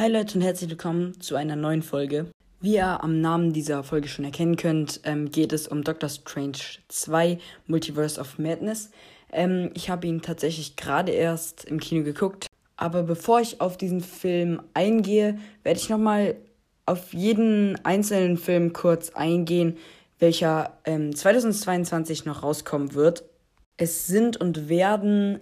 Hi Leute und herzlich willkommen zu einer neuen Folge. Wie ihr am Namen dieser Folge schon erkennen könnt, ähm, geht es um Doctor Strange 2 Multiverse of Madness. Ähm, ich habe ihn tatsächlich gerade erst im Kino geguckt. Aber bevor ich auf diesen Film eingehe, werde ich nochmal auf jeden einzelnen Film kurz eingehen, welcher ähm, 2022 noch rauskommen wird. Es sind und werden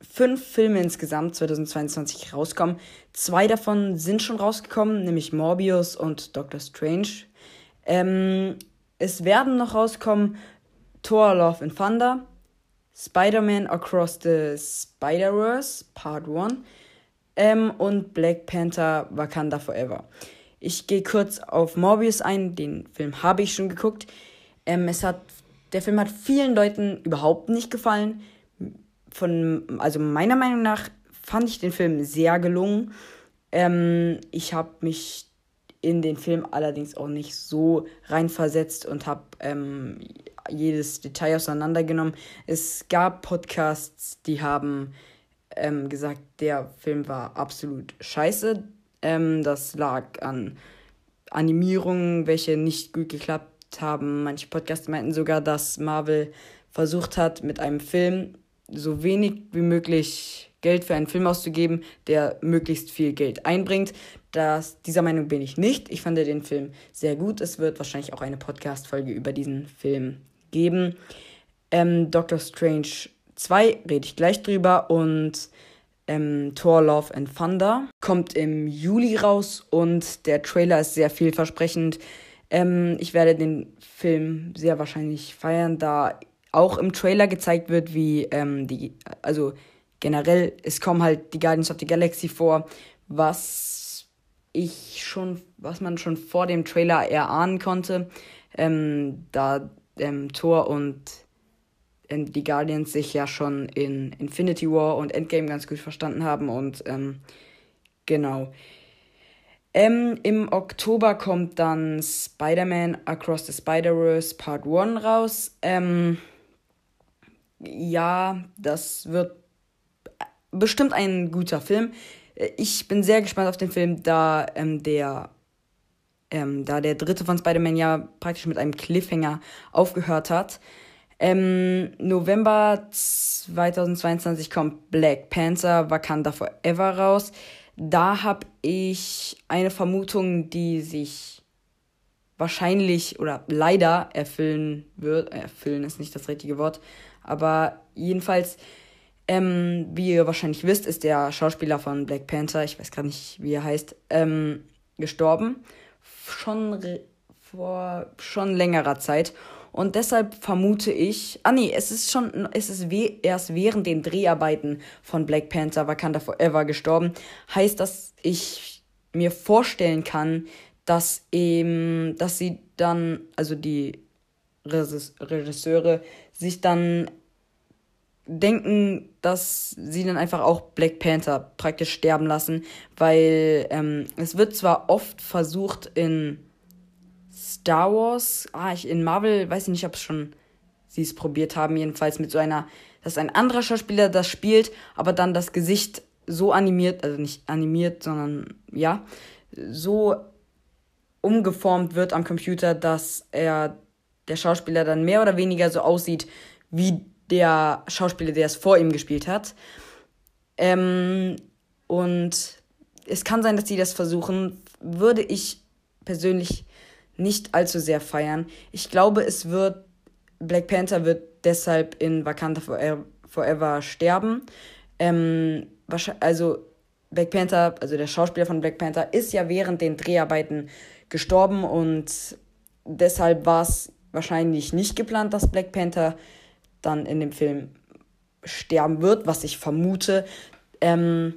fünf Filme insgesamt 2022 rauskommen. Zwei davon sind schon rausgekommen, nämlich Morbius und Doctor Strange. Ähm, es werden noch rauskommen Thor Love and Thunder, Spider-Man Across the Spider-Verse Part 1 ähm, und Black Panther Wakanda Forever. Ich gehe kurz auf Morbius ein, den Film habe ich schon geguckt. Ähm, es hat, der Film hat vielen Leuten überhaupt nicht gefallen von, also meiner Meinung nach fand ich den Film sehr gelungen. Ähm, ich habe mich in den Film allerdings auch nicht so reinversetzt und habe ähm, jedes Detail auseinandergenommen. Es gab Podcasts, die haben ähm, gesagt, der Film war absolut scheiße. Ähm, das lag an Animierungen, welche nicht gut geklappt haben. Manche Podcasts meinten sogar, dass Marvel versucht hat, mit einem Film so wenig wie möglich Geld für einen Film auszugeben, der möglichst viel Geld einbringt. Das, dieser Meinung bin ich nicht. Ich fand den Film sehr gut. Es wird wahrscheinlich auch eine Podcast-Folge über diesen Film geben. Ähm, Doctor Strange 2 rede ich gleich drüber und ähm, Thor Love and Thunder kommt im Juli raus und der Trailer ist sehr vielversprechend. Ähm, ich werde den Film sehr wahrscheinlich feiern, da auch im Trailer gezeigt wird, wie ähm, die, also generell, es kommen halt die Guardians of the Galaxy vor, was ich schon, was man schon vor dem Trailer erahnen konnte, ähm, da ähm, Thor und ähm, die Guardians sich ja schon in Infinity War und Endgame ganz gut verstanden haben und ähm, genau. Ähm, Im Oktober kommt dann Spider-Man Across the Spider-Verse Part 1 raus. Ähm, ja, das wird bestimmt ein guter Film. Ich bin sehr gespannt auf den Film, da ähm, der ähm, da der dritte von Spider-Man ja praktisch mit einem Cliffhanger aufgehört hat. Ähm, November 2022 kommt Black Panther Wakanda Forever raus. Da habe ich eine Vermutung, die sich wahrscheinlich oder leider erfüllen wird. Erfüllen ist nicht das richtige Wort. Aber jedenfalls, ähm, wie ihr wahrscheinlich wisst, ist der Schauspieler von Black Panther, ich weiß gar nicht, wie er heißt, ähm, gestorben. Schon vor schon längerer Zeit. Und deshalb vermute ich, ah nee, es ist schon, es ist erst während den Dreharbeiten von Black Panther Wakanda Forever gestorben. Heißt, dass ich mir vorstellen kann, dass eben, dass sie dann, also die Regisseure sich dann denken, dass sie dann einfach auch Black Panther praktisch sterben lassen, weil ähm, es wird zwar oft versucht in Star Wars, ah, ich, in Marvel, weiß ich nicht, ob es schon sie es probiert haben, jedenfalls mit so einer, dass ein anderer Schauspieler das spielt, aber dann das Gesicht so animiert, also nicht animiert, sondern ja, so umgeformt wird am Computer, dass er der Schauspieler dann mehr oder weniger so aussieht wie der Schauspieler, der es vor ihm gespielt hat. Ähm, und es kann sein, dass sie das versuchen. Würde ich persönlich nicht allzu sehr feiern. Ich glaube, es wird. Black Panther wird deshalb in Wakanda Forever, sterben. Ähm, also Black Panther, also der Schauspieler von Black Panther, ist ja während den Dreharbeiten gestorben und deshalb war es wahrscheinlich nicht geplant, dass Black Panther dann in dem Film sterben wird, was ich vermute. Ähm,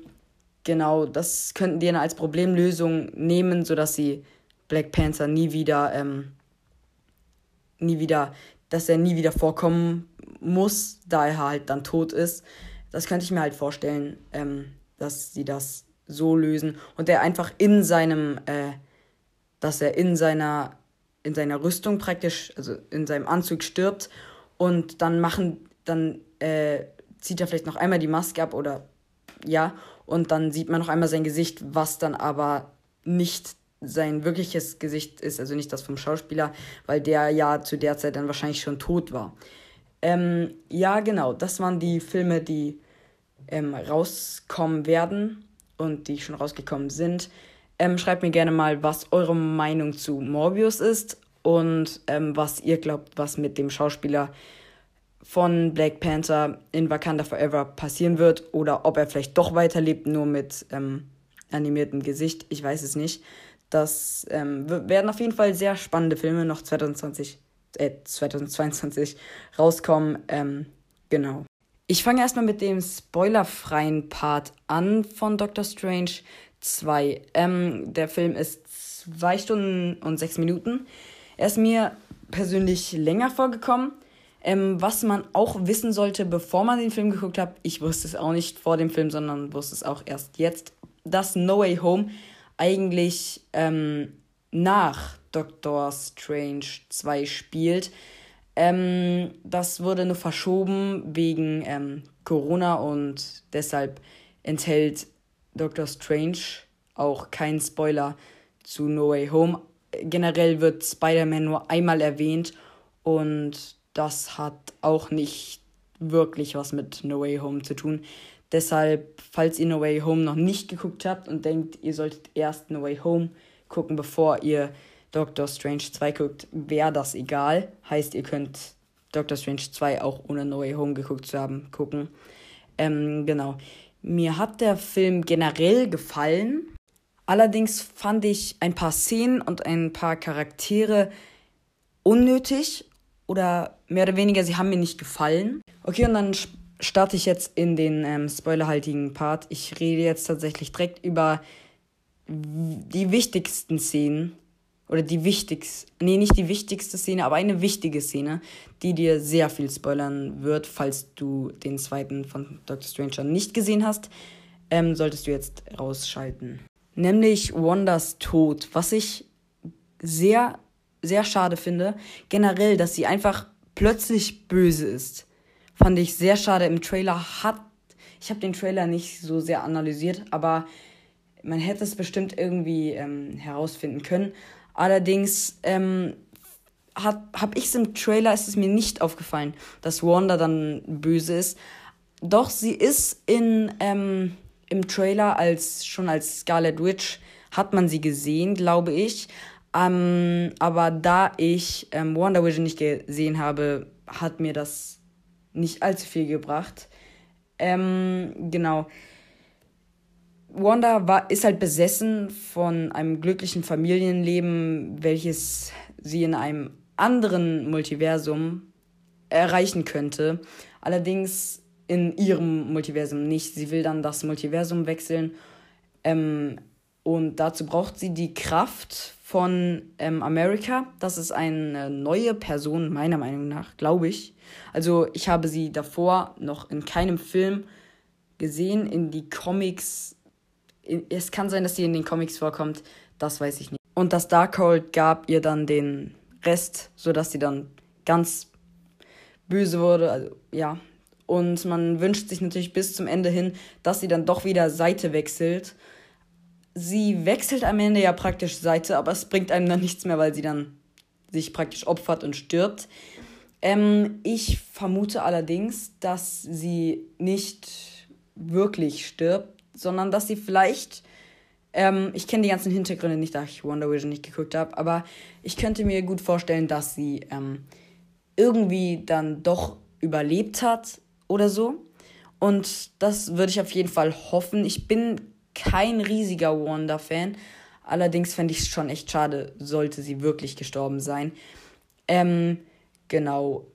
genau, das könnten die dann als Problemlösung nehmen, sodass sie Black Panther nie wieder, ähm, nie wieder, dass er nie wieder vorkommen muss, da er halt dann tot ist. Das könnte ich mir halt vorstellen, ähm, dass sie das so lösen und er einfach in seinem, äh, dass er in seiner, in seiner Rüstung praktisch, also in seinem Anzug stirbt und dann machen, dann äh, zieht er vielleicht noch einmal die Maske ab oder ja, und dann sieht man noch einmal sein Gesicht, was dann aber nicht sein wirkliches Gesicht ist, also nicht das vom Schauspieler, weil der ja zu der Zeit dann wahrscheinlich schon tot war. Ähm, ja, genau, das waren die Filme, die ähm, rauskommen werden und die schon rausgekommen sind. Ähm, schreibt mir gerne mal, was eure Meinung zu Morbius ist und ähm, was ihr glaubt, was mit dem Schauspieler von Black Panther in Wakanda Forever passieren wird oder ob er vielleicht doch weiterlebt, nur mit ähm, animiertem Gesicht. Ich weiß es nicht. Das ähm, werden auf jeden Fall sehr spannende Filme noch 2020, äh, 2022 rauskommen. Ähm, genau. Ich fange erstmal mit dem spoilerfreien Part an von Doctor Strange 2. Ähm, der Film ist zwei Stunden und sechs Minuten. Er ist mir persönlich länger vorgekommen. Ähm, was man auch wissen sollte, bevor man den Film geguckt hat, ich wusste es auch nicht vor dem Film, sondern wusste es auch erst jetzt, dass No Way Home eigentlich ähm, nach Doctor Strange 2 spielt. Ähm, das wurde nur verschoben wegen ähm, Corona und deshalb enthält Doctor Strange auch kein Spoiler zu No Way Home. Generell wird Spider-Man nur einmal erwähnt und das hat auch nicht wirklich was mit No Way Home zu tun. Deshalb, falls ihr No Way Home noch nicht geguckt habt und denkt, ihr solltet erst No Way Home gucken, bevor ihr Doctor Strange 2 guckt, wäre das egal. Heißt, ihr könnt Doctor Strange 2 auch ohne No Way Home geguckt zu haben gucken. Ähm, genau. Mir hat der Film generell gefallen. Allerdings fand ich ein paar Szenen und ein paar Charaktere unnötig oder mehr oder weniger, sie haben mir nicht gefallen. Okay, und dann starte ich jetzt in den ähm, spoilerhaltigen Part. Ich rede jetzt tatsächlich direkt über die wichtigsten Szenen. Oder die wichtigste, nee, nicht die wichtigste Szene, aber eine wichtige Szene, die dir sehr viel spoilern wird, falls du den zweiten von Doctor Stranger nicht gesehen hast, ähm, solltest du jetzt rausschalten. Nämlich Wandas Tod, was ich sehr sehr schade finde. Generell, dass sie einfach plötzlich böse ist. Fand ich sehr schade. Im Trailer hat. Ich habe den Trailer nicht so sehr analysiert, aber man hätte es bestimmt irgendwie ähm, herausfinden können. Allerdings ähm, habe ich es im Trailer, ist es mir nicht aufgefallen, dass Wanda dann böse ist. Doch sie ist in, ähm, im Trailer als schon als Scarlet Witch hat man sie gesehen, glaube ich. Ähm, aber da ich ähm, Wonder Vision nicht gesehen habe, hat mir das nicht allzu viel gebracht. Ähm, genau. Wanda war, ist halt besessen von einem glücklichen Familienleben, welches sie in einem anderen Multiversum erreichen könnte. Allerdings in ihrem Multiversum nicht. Sie will dann das Multiversum wechseln. Ähm, und dazu braucht sie die Kraft von ähm, America. Das ist eine neue Person, meiner Meinung nach, glaube ich. Also ich habe sie davor noch in keinem Film gesehen. In die Comics. es kann sein, dass sie in den Comics vorkommt. Das weiß ich nicht. Und das Darkhold gab ihr dann den Rest, sodass sie dann ganz böse wurde. Also ja. Und man wünscht sich natürlich bis zum Ende hin, dass sie dann doch wieder Seite wechselt sie wechselt am Ende ja praktisch Seite, aber es bringt einem dann nichts mehr, weil sie dann sich praktisch opfert und stirbt. Ähm, ich vermute allerdings, dass sie nicht wirklich stirbt, sondern dass sie vielleicht. Ähm, ich kenne die ganzen Hintergründe nicht, da ich Wonder Vision nicht geguckt habe, aber ich könnte mir gut vorstellen, dass sie ähm, irgendwie dann doch überlebt hat oder so. Und das würde ich auf jeden Fall hoffen. Ich bin kein riesiger Wanda-Fan. Allerdings fände ich es schon echt schade, sollte sie wirklich gestorben sein. Ähm, genau.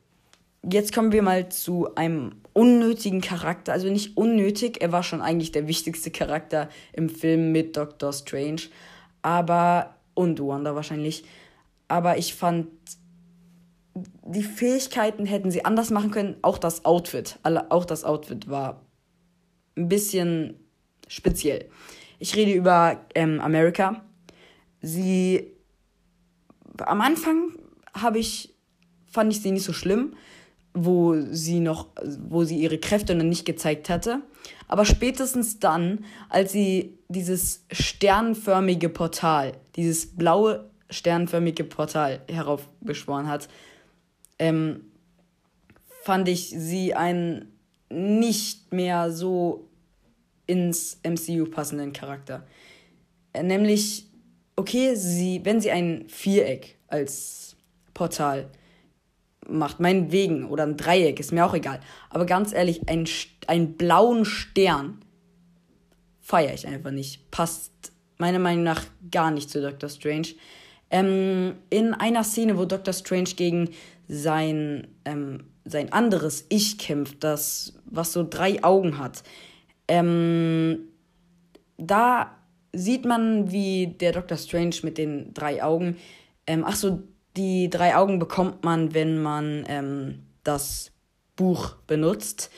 Jetzt kommen wir mal zu einem unnötigen Charakter. Also nicht unnötig, er war schon eigentlich der wichtigste Charakter im Film mit Doctor Strange. Aber, und Wanda wahrscheinlich. Aber ich fand, die Fähigkeiten hätten sie anders machen können. Auch das Outfit. Auch das Outfit war ein bisschen speziell. Ich rede über ähm, America. Sie am Anfang habe ich fand ich sie nicht so schlimm, wo sie noch, wo sie ihre Kräfte noch nicht gezeigt hatte. Aber spätestens dann, als sie dieses sternförmige Portal, dieses blaue sternförmige Portal heraufbeschworen hat, ähm, fand ich sie einen nicht mehr so ins MCU passenden Charakter. Äh, nämlich, okay, sie, wenn sie ein Viereck als Portal macht, meinetwegen, oder ein Dreieck, ist mir auch egal. Aber ganz ehrlich, ein, einen blauen Stern feiere ich einfach nicht. Passt meiner Meinung nach gar nicht zu Doctor Strange. Ähm, in einer Szene, wo Doctor Strange gegen sein, ähm, sein anderes Ich kämpft, das, was so drei Augen hat, ähm, da sieht man, wie der Doctor Strange mit den drei Augen, ähm, ach so, die drei Augen bekommt man, wenn man ähm, das Buch benutzt.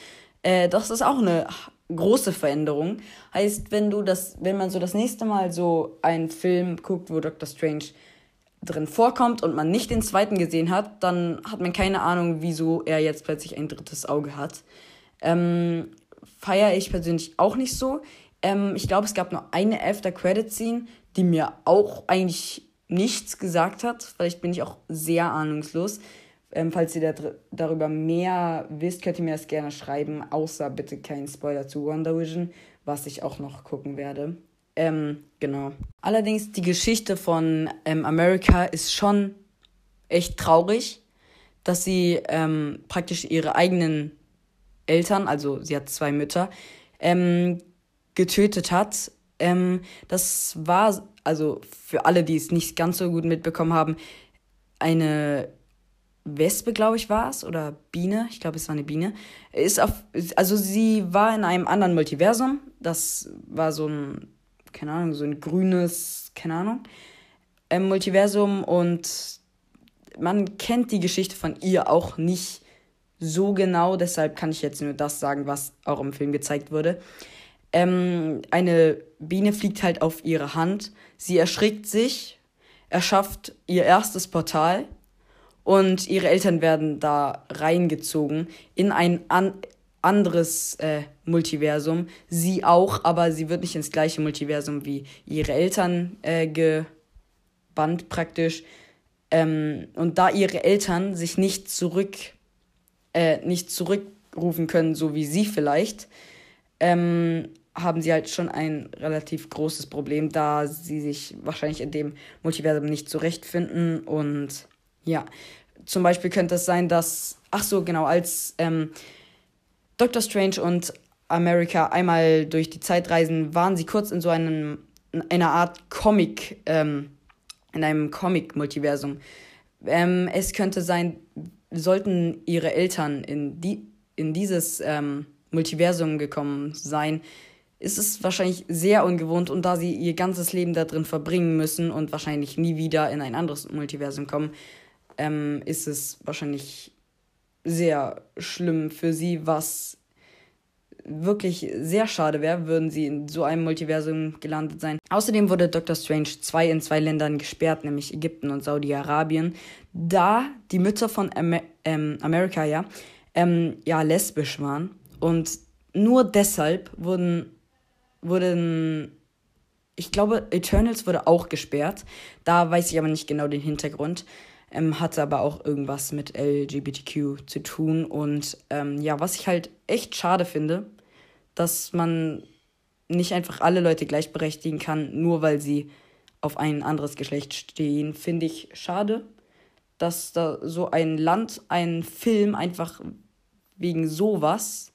Äh, das ist auch eine große Veränderung. Heißt, wenn du das, wenn man so das nächste Mal so einen Film guckt, wo Doctor Strange drin vorkommt und man nicht den zweiten gesehen hat, dann hat man keine Ahnung, wieso er jetzt plötzlich ein drittes Auge hat. Ähm, Feiere ich persönlich auch nicht so. Ähm, ich glaube, es gab nur eine After Credit Scene, die mir auch eigentlich nichts gesagt hat. Vielleicht bin ich auch sehr ahnungslos. Ähm, falls ihr da darüber mehr wisst, könnt ihr mir das gerne schreiben. Außer bitte kein Spoiler zu Wonder Vision, was ich auch noch gucken werde. Ähm, genau. Allerdings, die Geschichte von ähm, America ist schon echt traurig, dass sie ähm, praktisch ihre eigenen Eltern, also sie hat zwei Mütter, ähm, getötet hat. Ähm, das war also für alle, die es nicht ganz so gut mitbekommen haben, eine Wespe, glaube ich, war es, oder Biene, ich glaube, es war eine Biene, ist auf, also sie war in einem anderen Multiversum, das war so ein, keine Ahnung, so ein grünes, keine Ahnung, ähm, Multiversum und man kennt die Geschichte von ihr auch nicht so genau, deshalb kann ich jetzt nur das sagen, was auch im Film gezeigt wurde. Ähm, eine Biene fliegt halt auf ihre Hand. Sie erschrickt sich, erschafft ihr erstes Portal und ihre Eltern werden da reingezogen in ein an anderes äh, Multiversum. Sie auch, aber sie wird nicht ins gleiche Multiversum wie ihre Eltern äh, gebannt praktisch. Ähm, und da ihre Eltern sich nicht zurück, äh, nicht zurückrufen können, so wie sie vielleicht, ähm, haben sie halt schon ein relativ großes Problem, da sie sich wahrscheinlich in dem Multiversum nicht zurechtfinden. Und ja, zum Beispiel könnte es sein, dass, ach so, genau, als ähm, Doctor Strange und America einmal durch die Zeit reisen, waren sie kurz in so einem, in einer Art Comic, ähm, in einem Comic-Multiversum. Ähm, es könnte sein, sollten ihre Eltern in, die, in dieses ähm, Multiversum gekommen sein, ist es wahrscheinlich sehr ungewohnt und da sie ihr ganzes Leben da drin verbringen müssen und wahrscheinlich nie wieder in ein anderes Multiversum kommen, ähm, ist es wahrscheinlich sehr schlimm für sie, was wirklich sehr schade wäre, würden sie in so einem Multiversum gelandet sein. Außerdem wurde Doctor Strange 2 in zwei Ländern gesperrt, nämlich Ägypten und Saudi-Arabien, da die Mütter von Amer ähm, Amerika ja, ähm, ja lesbisch waren und nur deshalb wurden, wurden, ich glaube, Eternals wurde auch gesperrt. Da weiß ich aber nicht genau den Hintergrund. Ähm, hatte aber auch irgendwas mit LGBTQ zu tun. Und ähm, ja, was ich halt echt schade finde, dass man nicht einfach alle Leute gleichberechtigen kann, nur weil sie auf ein anderes Geschlecht stehen, finde ich schade, dass da so ein Land, ein Film einfach wegen sowas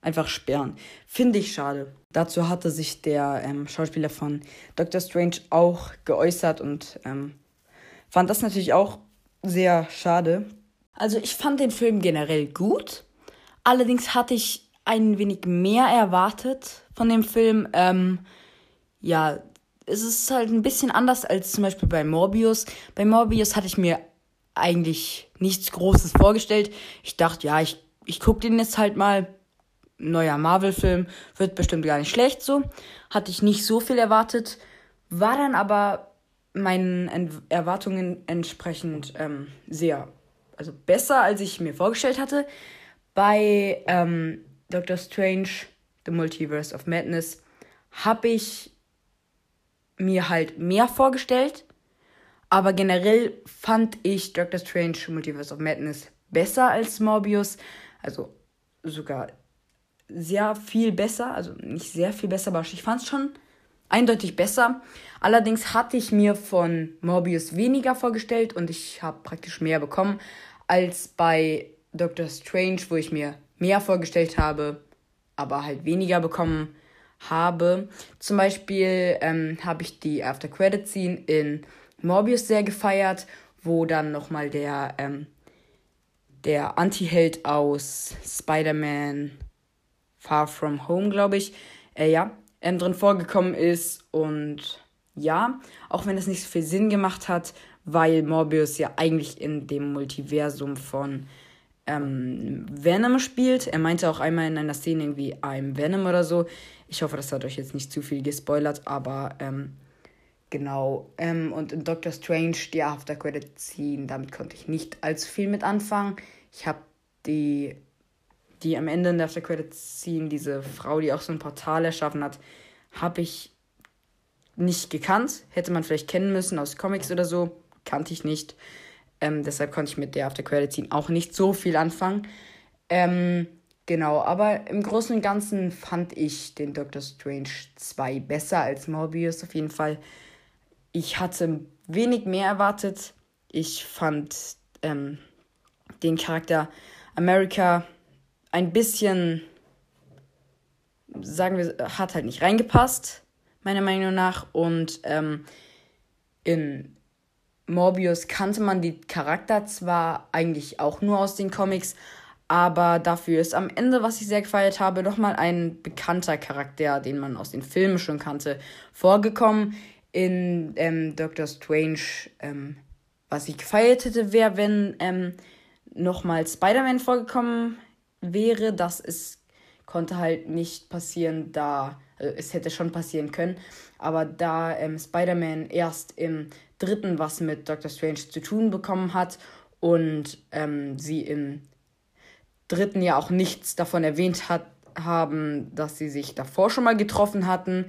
einfach sperren. Finde ich schade. Dazu hatte sich der ähm, Schauspieler von Doctor Strange auch geäußert und ähm, fand das natürlich auch sehr schade. Also ich fand den Film generell gut. Allerdings hatte ich ein wenig mehr erwartet von dem Film. Ähm, ja, es ist halt ein bisschen anders als zum Beispiel bei Morbius. Bei Morbius hatte ich mir eigentlich nichts Großes vorgestellt. Ich dachte, ja, ich, ich gucke den jetzt halt mal neuer Marvel-Film, wird bestimmt gar nicht schlecht so. Hatte ich nicht so viel erwartet, war dann aber meinen Erwartungen entsprechend ähm, sehr also besser, als ich mir vorgestellt hatte. Bei ähm, Doctor Strange, The Multiverse of Madness, habe ich mir halt mehr vorgestellt. Aber generell fand ich Doctor Strange Multiverse of Madness besser als Morbius. Also sogar sehr viel besser. Also nicht sehr viel besser, aber ich fand es schon eindeutig besser. Allerdings hatte ich mir von Morbius weniger vorgestellt und ich habe praktisch mehr bekommen als bei Doctor Strange, wo ich mir mehr vorgestellt habe, aber halt weniger bekommen habe. Zum Beispiel ähm, habe ich die After Credit Scene in Morbius sehr gefeiert, wo dann nochmal der, ähm, der Anti-Held aus Spider-Man Far From Home, glaube ich, äh, ja, ähm, drin vorgekommen ist. Und ja, auch wenn es nicht so viel Sinn gemacht hat, weil Morbius ja eigentlich in dem Multiversum von ähm, Venom spielt. Er meinte auch einmal in einer Szene irgendwie I'm Venom oder so. Ich hoffe, das hat euch jetzt nicht zu viel gespoilert, aber ähm, genau. Ähm, und in Doctor Strange, die After Credit Scene, damit konnte ich nicht allzu viel mit anfangen. Ich habe die die am Ende in der After Credits Scene, diese Frau, die auch so ein Portal erschaffen hat, habe ich nicht gekannt. Hätte man vielleicht kennen müssen aus Comics oder so. Kannte ich nicht. Ähm, deshalb konnte ich mit der After Credits Scene auch nicht so viel anfangen. Ähm, genau, aber im Großen und Ganzen fand ich den Doctor Strange 2 besser als Morbius auf jeden Fall. Ich hatte wenig mehr erwartet. Ich fand ähm, den Charakter America ein bisschen, sagen wir, hat halt nicht reingepasst, meiner Meinung nach. Und ähm, in Morbius kannte man die Charakter zwar eigentlich auch nur aus den Comics, aber dafür ist am Ende, was ich sehr gefeiert habe, nochmal ein bekannter Charakter, den man aus den Filmen schon kannte, vorgekommen. In ähm, Doctor Strange, ähm, was ich gefeiert hätte, wäre, wenn ähm, nochmal Spider-Man vorgekommen wäre, dass es konnte halt nicht passieren, da also es hätte schon passieren können, aber da ähm, Spider-Man erst im dritten was mit Doctor Strange zu tun bekommen hat und ähm, sie im dritten ja auch nichts davon erwähnt hat, haben, dass sie sich davor schon mal getroffen hatten,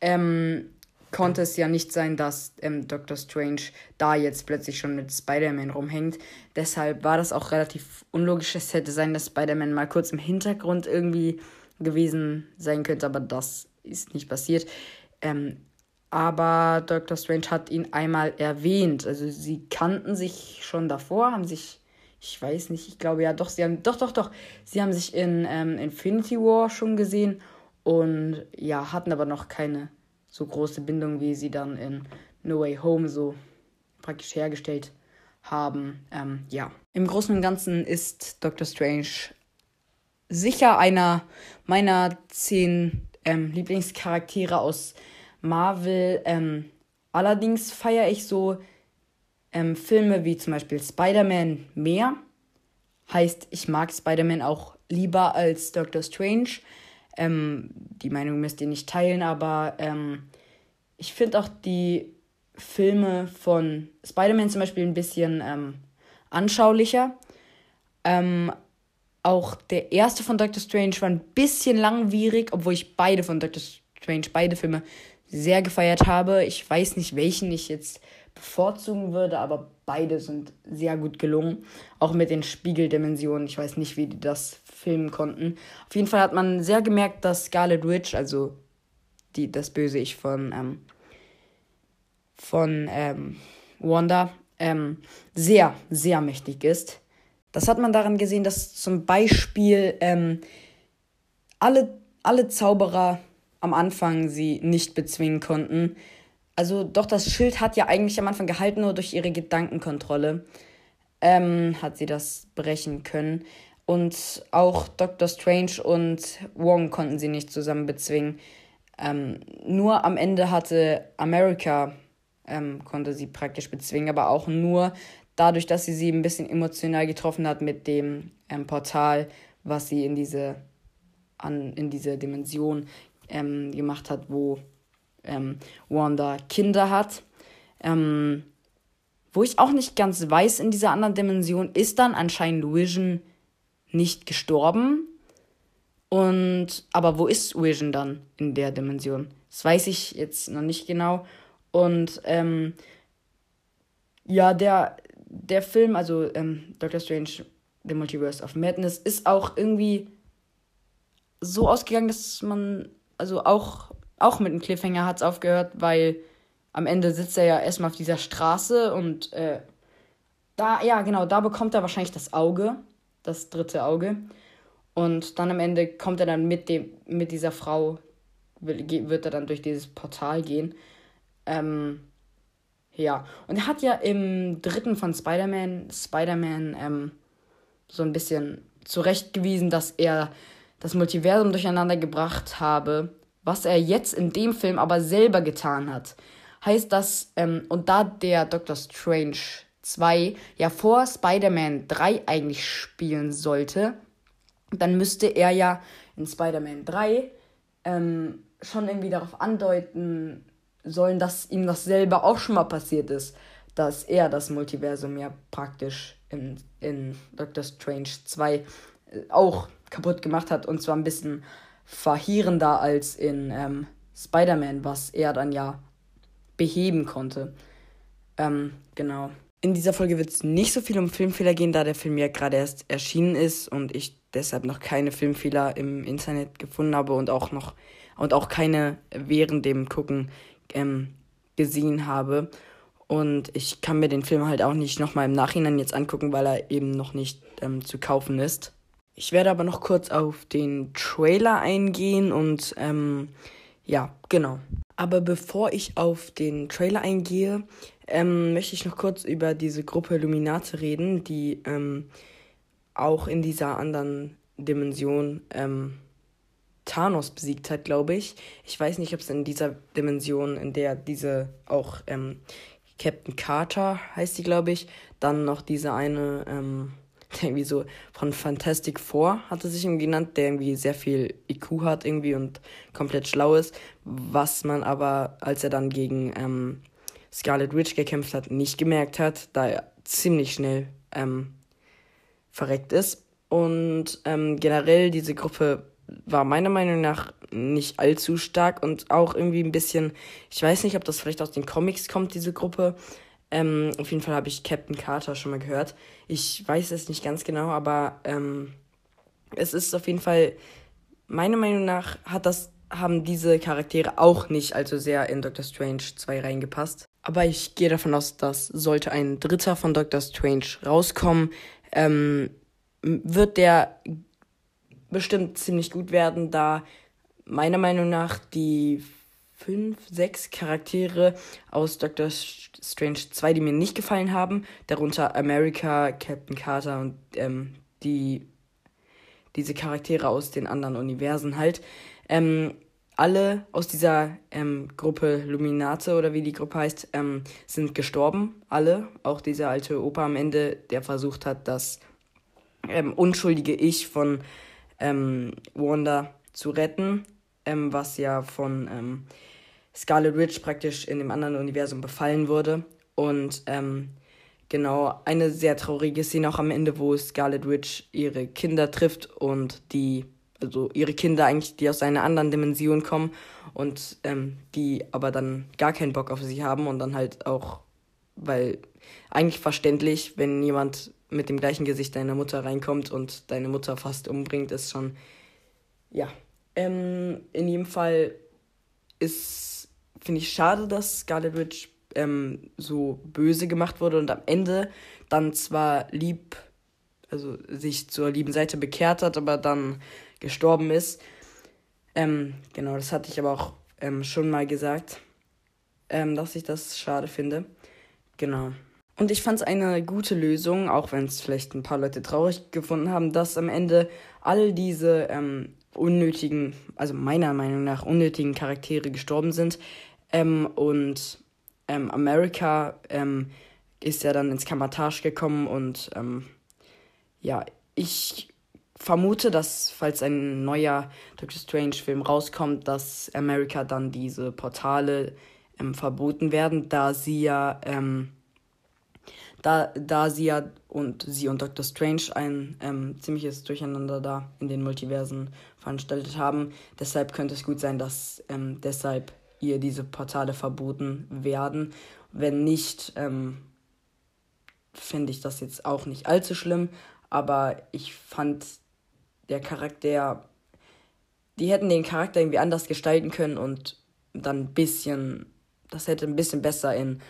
ähm, konnte es ja nicht sein, dass ähm, Doctor Strange da jetzt plötzlich schon mit Spider-Man rumhängt. Deshalb war das auch relativ unlogisch. Es hätte sein, dass Spider-Man mal kurz im Hintergrund irgendwie gewesen sein könnte, aber das ist nicht passiert. Ähm, aber Doctor Strange hat ihn einmal erwähnt. Also sie kannten sich schon davor, haben sich, ich weiß nicht, ich glaube ja doch, sie haben, doch, doch, doch, sie haben sich in ähm, Infinity War schon gesehen und ja, hatten aber noch keine so große Bindung, wie sie dann in No Way Home so praktisch hergestellt haben. Ähm, ja, im Großen und Ganzen ist Doctor Strange sicher einer meiner zehn ähm, Lieblingscharaktere aus Marvel. Ähm, allerdings feiere ich so ähm, Filme wie zum Beispiel Spider-Man mehr. Heißt, ich mag Spider-Man auch lieber als Doctor Strange. Ähm, die Meinung müsst ihr nicht teilen, aber ähm, ich finde auch die Filme von Spider-Man zum Beispiel ein bisschen ähm, anschaulicher. Ähm, auch der erste von Doctor Strange war ein bisschen langwierig, obwohl ich beide von Doctor Strange, beide Filme sehr gefeiert habe. Ich weiß nicht, welchen ich jetzt bevorzugen würde, aber beide sind sehr gut gelungen. Auch mit den Spiegeldimensionen. Ich weiß nicht, wie die das filmen konnten. Auf jeden Fall hat man sehr gemerkt, dass Scarlet Witch, also die, das böse Ich von, ähm, von ähm, Wanda, ähm, sehr, sehr mächtig ist. Das hat man daran gesehen, dass zum Beispiel ähm, alle, alle Zauberer am Anfang sie nicht bezwingen konnten. Also doch, das Schild hat ja eigentlich am Anfang gehalten, nur durch ihre Gedankenkontrolle ähm, hat sie das brechen können. Und auch Doctor Strange und Wong konnten sie nicht zusammen bezwingen. Ähm, nur am Ende hatte America, ähm, konnte sie praktisch bezwingen, aber auch nur dadurch, dass sie sie ein bisschen emotional getroffen hat mit dem ähm, Portal, was sie in diese, an, in diese Dimension ähm, gemacht hat, wo ähm, Wanda Kinder hat. Ähm, wo ich auch nicht ganz weiß in dieser anderen Dimension, ist dann anscheinend Vision nicht gestorben. Und aber wo ist Vision dann in der Dimension? Das weiß ich jetzt noch nicht genau. Und ähm, ja, der, der Film, also ähm, Doctor Strange, The Multiverse of Madness, ist auch irgendwie so ausgegangen, dass man, also auch, auch mit einem Cliffhanger hat es aufgehört, weil am Ende sitzt er ja erstmal auf dieser Straße und äh, da, ja, genau, da bekommt er wahrscheinlich das Auge, das dritte Auge. Und dann am Ende kommt er dann mit dem, mit dieser Frau, wird er dann durch dieses Portal gehen. Ähm, ja, und er hat ja im dritten von Spider-Man, Spider-Man, ähm, so ein bisschen zurechtgewiesen, dass er das Multiversum durcheinander gebracht habe, was er jetzt in dem Film aber selber getan hat. Heißt das, ähm, und da der Doctor Strange 2 ja vor Spider-Man 3 eigentlich spielen sollte, dann müsste er ja in Spider-Man 3 ähm, schon irgendwie darauf andeuten sollen, dass ihm das selber auch schon mal passiert ist, dass er das Multiversum ja praktisch in, in Doctor Strange 2 äh, auch kaputt gemacht hat und zwar ein bisschen verheerender als in ähm, Spider-Man, was er dann ja beheben konnte. Ähm, genau. In dieser Folge wird es nicht so viel um Filmfehler gehen, da der Film ja gerade erst erschienen ist und ich deshalb noch keine Filmfehler im Internet gefunden habe und auch noch und auch keine während dem Gucken ähm, gesehen habe. Und ich kann mir den Film halt auch nicht nochmal im Nachhinein jetzt angucken, weil er eben noch nicht ähm, zu kaufen ist. Ich werde aber noch kurz auf den Trailer eingehen und ähm, ja, genau. Aber bevor ich auf den Trailer eingehe, ähm, möchte ich noch kurz über diese Gruppe Illuminate reden, die ähm, auch in dieser anderen Dimension ähm, Thanos besiegt hat, glaube ich. Ich weiß nicht, ob es in dieser Dimension, in der diese auch ähm, Captain Carter heißt die, glaube ich, dann noch diese eine ähm, irgendwie so von Fantastic Four hatte sich irgendwie genannt, der irgendwie sehr viel IQ hat irgendwie und komplett schlau ist, was man aber, als er dann gegen ähm, Scarlet Witch gekämpft hat, nicht gemerkt hat, da er ziemlich schnell ähm, verreckt ist. Und ähm, generell diese Gruppe war meiner Meinung nach nicht allzu stark und auch irgendwie ein bisschen, ich weiß nicht, ob das vielleicht aus den Comics kommt, diese Gruppe, ähm, auf jeden Fall habe ich Captain Carter schon mal gehört. Ich weiß es nicht ganz genau, aber ähm, es ist auf jeden Fall, meiner Meinung nach, hat das, haben diese Charaktere auch nicht allzu sehr in Doctor Strange 2 reingepasst. Aber ich gehe davon aus, dass sollte ein Dritter von Doctor Strange rauskommen, ähm, wird der bestimmt ziemlich gut werden, da meiner Meinung nach die fünf, sechs Charaktere aus Doctor Strange 2, die mir nicht gefallen haben. Darunter America, Captain Carter und ähm, die, diese Charaktere aus den anderen Universen halt. Ähm, alle aus dieser ähm, Gruppe Luminate oder wie die Gruppe heißt, ähm, sind gestorben. Alle. Auch dieser alte Opa am Ende, der versucht hat, das ähm, unschuldige Ich von ähm, Wanda zu retten, ähm, was ja von ähm, Scarlet Witch praktisch in dem anderen Universum befallen wurde. Und genau, eine sehr traurige Szene auch am Ende, wo Scarlet Witch ihre Kinder trifft und die, also ihre Kinder eigentlich, die aus einer anderen Dimension kommen und ähm, die aber dann gar keinen Bock auf sie haben und dann halt auch, weil eigentlich verständlich, wenn jemand mit dem gleichen Gesicht deiner Mutter reinkommt und deine Mutter fast umbringt, ist schon, ja. Ähm, in jedem Fall ist finde ich schade, dass Scarlet Witch ähm, so böse gemacht wurde und am Ende dann zwar lieb, also sich zur lieben Seite bekehrt hat, aber dann gestorben ist. Ähm, genau, das hatte ich aber auch ähm, schon mal gesagt, ähm, dass ich das schade finde. Genau. Und ich fand es eine gute Lösung, auch wenn es vielleicht ein paar Leute traurig gefunden haben, dass am Ende all diese ähm, unnötigen, also meiner Meinung nach unnötigen Charaktere gestorben sind. Ähm, und ähm, America ähm, ist ja dann ins Kamatage gekommen und ähm, ja, ich vermute, dass falls ein neuer Doctor Strange Film rauskommt, dass America dann diese Portale ähm, verboten werden, da sie ja ähm, da, da sie ja und sie und Doctor Strange ein ähm, ziemliches Durcheinander da in den Multiversen veranstaltet haben. Deshalb könnte es gut sein, dass ähm, deshalb ihr diese Portale verboten werden. Wenn nicht, ähm, finde ich das jetzt auch nicht allzu schlimm. Aber ich fand der Charakter, die hätten den Charakter irgendwie anders gestalten können und dann ein bisschen, das hätte ein bisschen besser in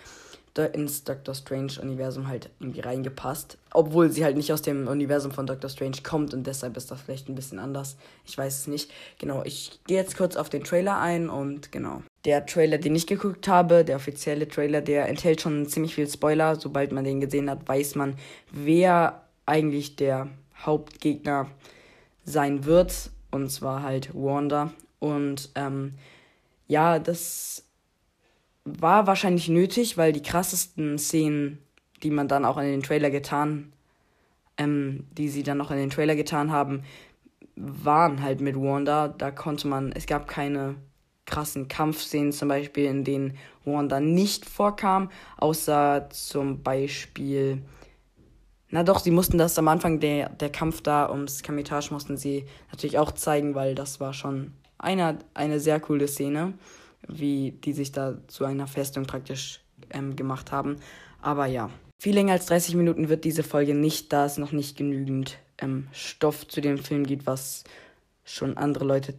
ins Doctor Strange-Universum halt irgendwie reingepasst. Obwohl sie halt nicht aus dem Universum von Doctor Strange kommt und deshalb ist das vielleicht ein bisschen anders. Ich weiß es nicht. Genau, ich gehe jetzt kurz auf den Trailer ein und genau. Der Trailer, den ich geguckt habe, der offizielle Trailer, der enthält schon ziemlich viel Spoiler. Sobald man den gesehen hat, weiß man, wer eigentlich der Hauptgegner sein wird. Und zwar halt Wanda. Und ähm, ja, das war wahrscheinlich nötig, weil die krassesten Szenen, die man dann auch in den Trailer getan, ähm, die sie dann noch in den Trailer getan haben, waren halt mit Wanda. Da konnte man, es gab keine krassen Kampfszenen zum Beispiel, in denen Wanda nicht vorkam, außer zum Beispiel, na doch, sie mussten das am Anfang der, der Kampf da ums Kamitage mussten sie natürlich auch zeigen, weil das war schon eine, eine sehr coole Szene wie die sich da zu einer Festung praktisch ähm, gemacht haben. Aber ja, viel länger als 30 Minuten wird diese Folge nicht, da es noch nicht genügend ähm, Stoff zu dem Film gibt, was schon andere Leute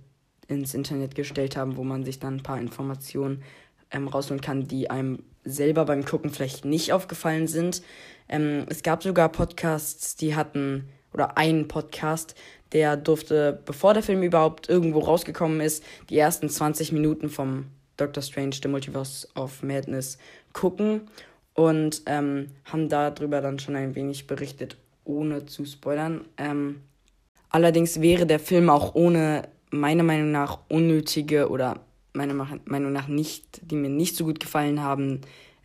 ins Internet gestellt haben, wo man sich dann ein paar Informationen ähm, rausholen kann, die einem selber beim Gucken vielleicht nicht aufgefallen sind. Ähm, es gab sogar Podcasts, die hatten, oder einen Podcast, der durfte, bevor der Film überhaupt irgendwo rausgekommen ist, die ersten 20 Minuten vom Doctor Strange, The Multiverse of Madness gucken und ähm, haben darüber dann schon ein wenig berichtet, ohne zu spoilern. Ähm, allerdings wäre der Film auch ohne meiner Meinung nach unnötige oder meiner Meinung nach nicht, die mir nicht so gut gefallen haben,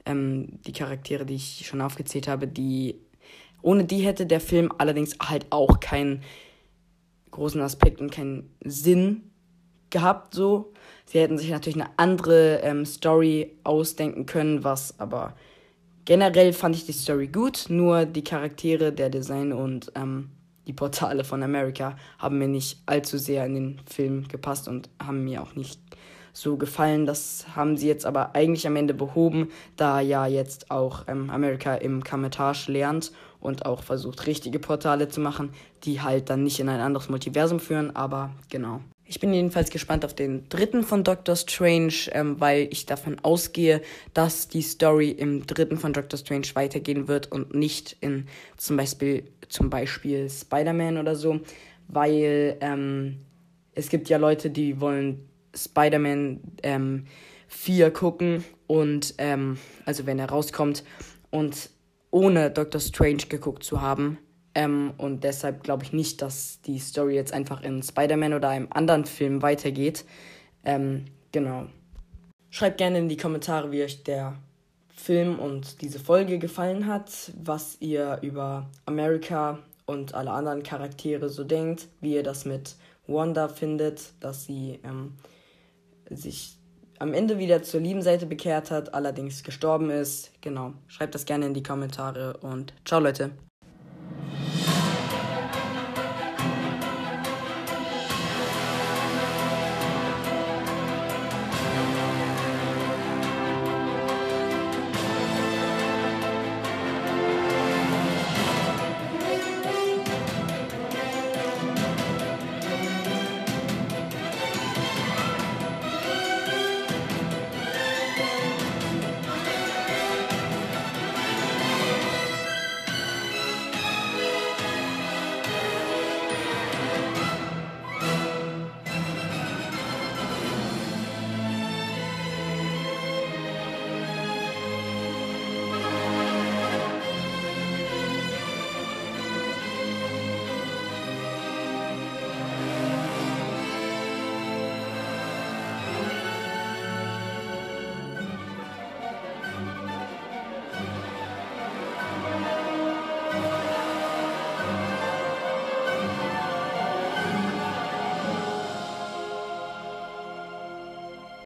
ähm, die Charaktere, die ich schon aufgezählt habe, die ohne die hätte der Film allerdings halt auch keinen großen Aspekt und keinen Sinn gehabt, so. Sie hätten sich natürlich eine andere ähm, Story ausdenken können, was aber generell fand ich die Story gut, nur die Charaktere, der Design und ähm, die Portale von America haben mir nicht allzu sehr in den Film gepasst und haben mir auch nicht so gefallen. Das haben sie jetzt aber eigentlich am Ende behoben, da ja jetzt auch ähm, America im Kametage lernt und auch versucht, richtige Portale zu machen, die halt dann nicht in ein anderes Multiversum führen, aber genau. Ich bin jedenfalls gespannt auf den dritten von Doctor Strange, ähm, weil ich davon ausgehe, dass die Story im dritten von Doctor Strange weitergehen wird und nicht in zum Beispiel, zum Beispiel Spider-Man oder so, weil ähm, es gibt ja Leute, die wollen Spider-Man ähm, 4 gucken und ähm, also wenn er rauskommt und ohne Doctor Strange geguckt zu haben, ähm, und deshalb glaube ich nicht, dass die Story jetzt einfach in Spider-Man oder einem anderen Film weitergeht. Ähm, genau. Schreibt gerne in die Kommentare, wie euch der Film und diese Folge gefallen hat, was ihr über America und alle anderen Charaktere so denkt, wie ihr das mit Wanda findet, dass sie ähm, sich am Ende wieder zur lieben Seite bekehrt hat, allerdings gestorben ist. Genau, schreibt das gerne in die Kommentare und ciao Leute.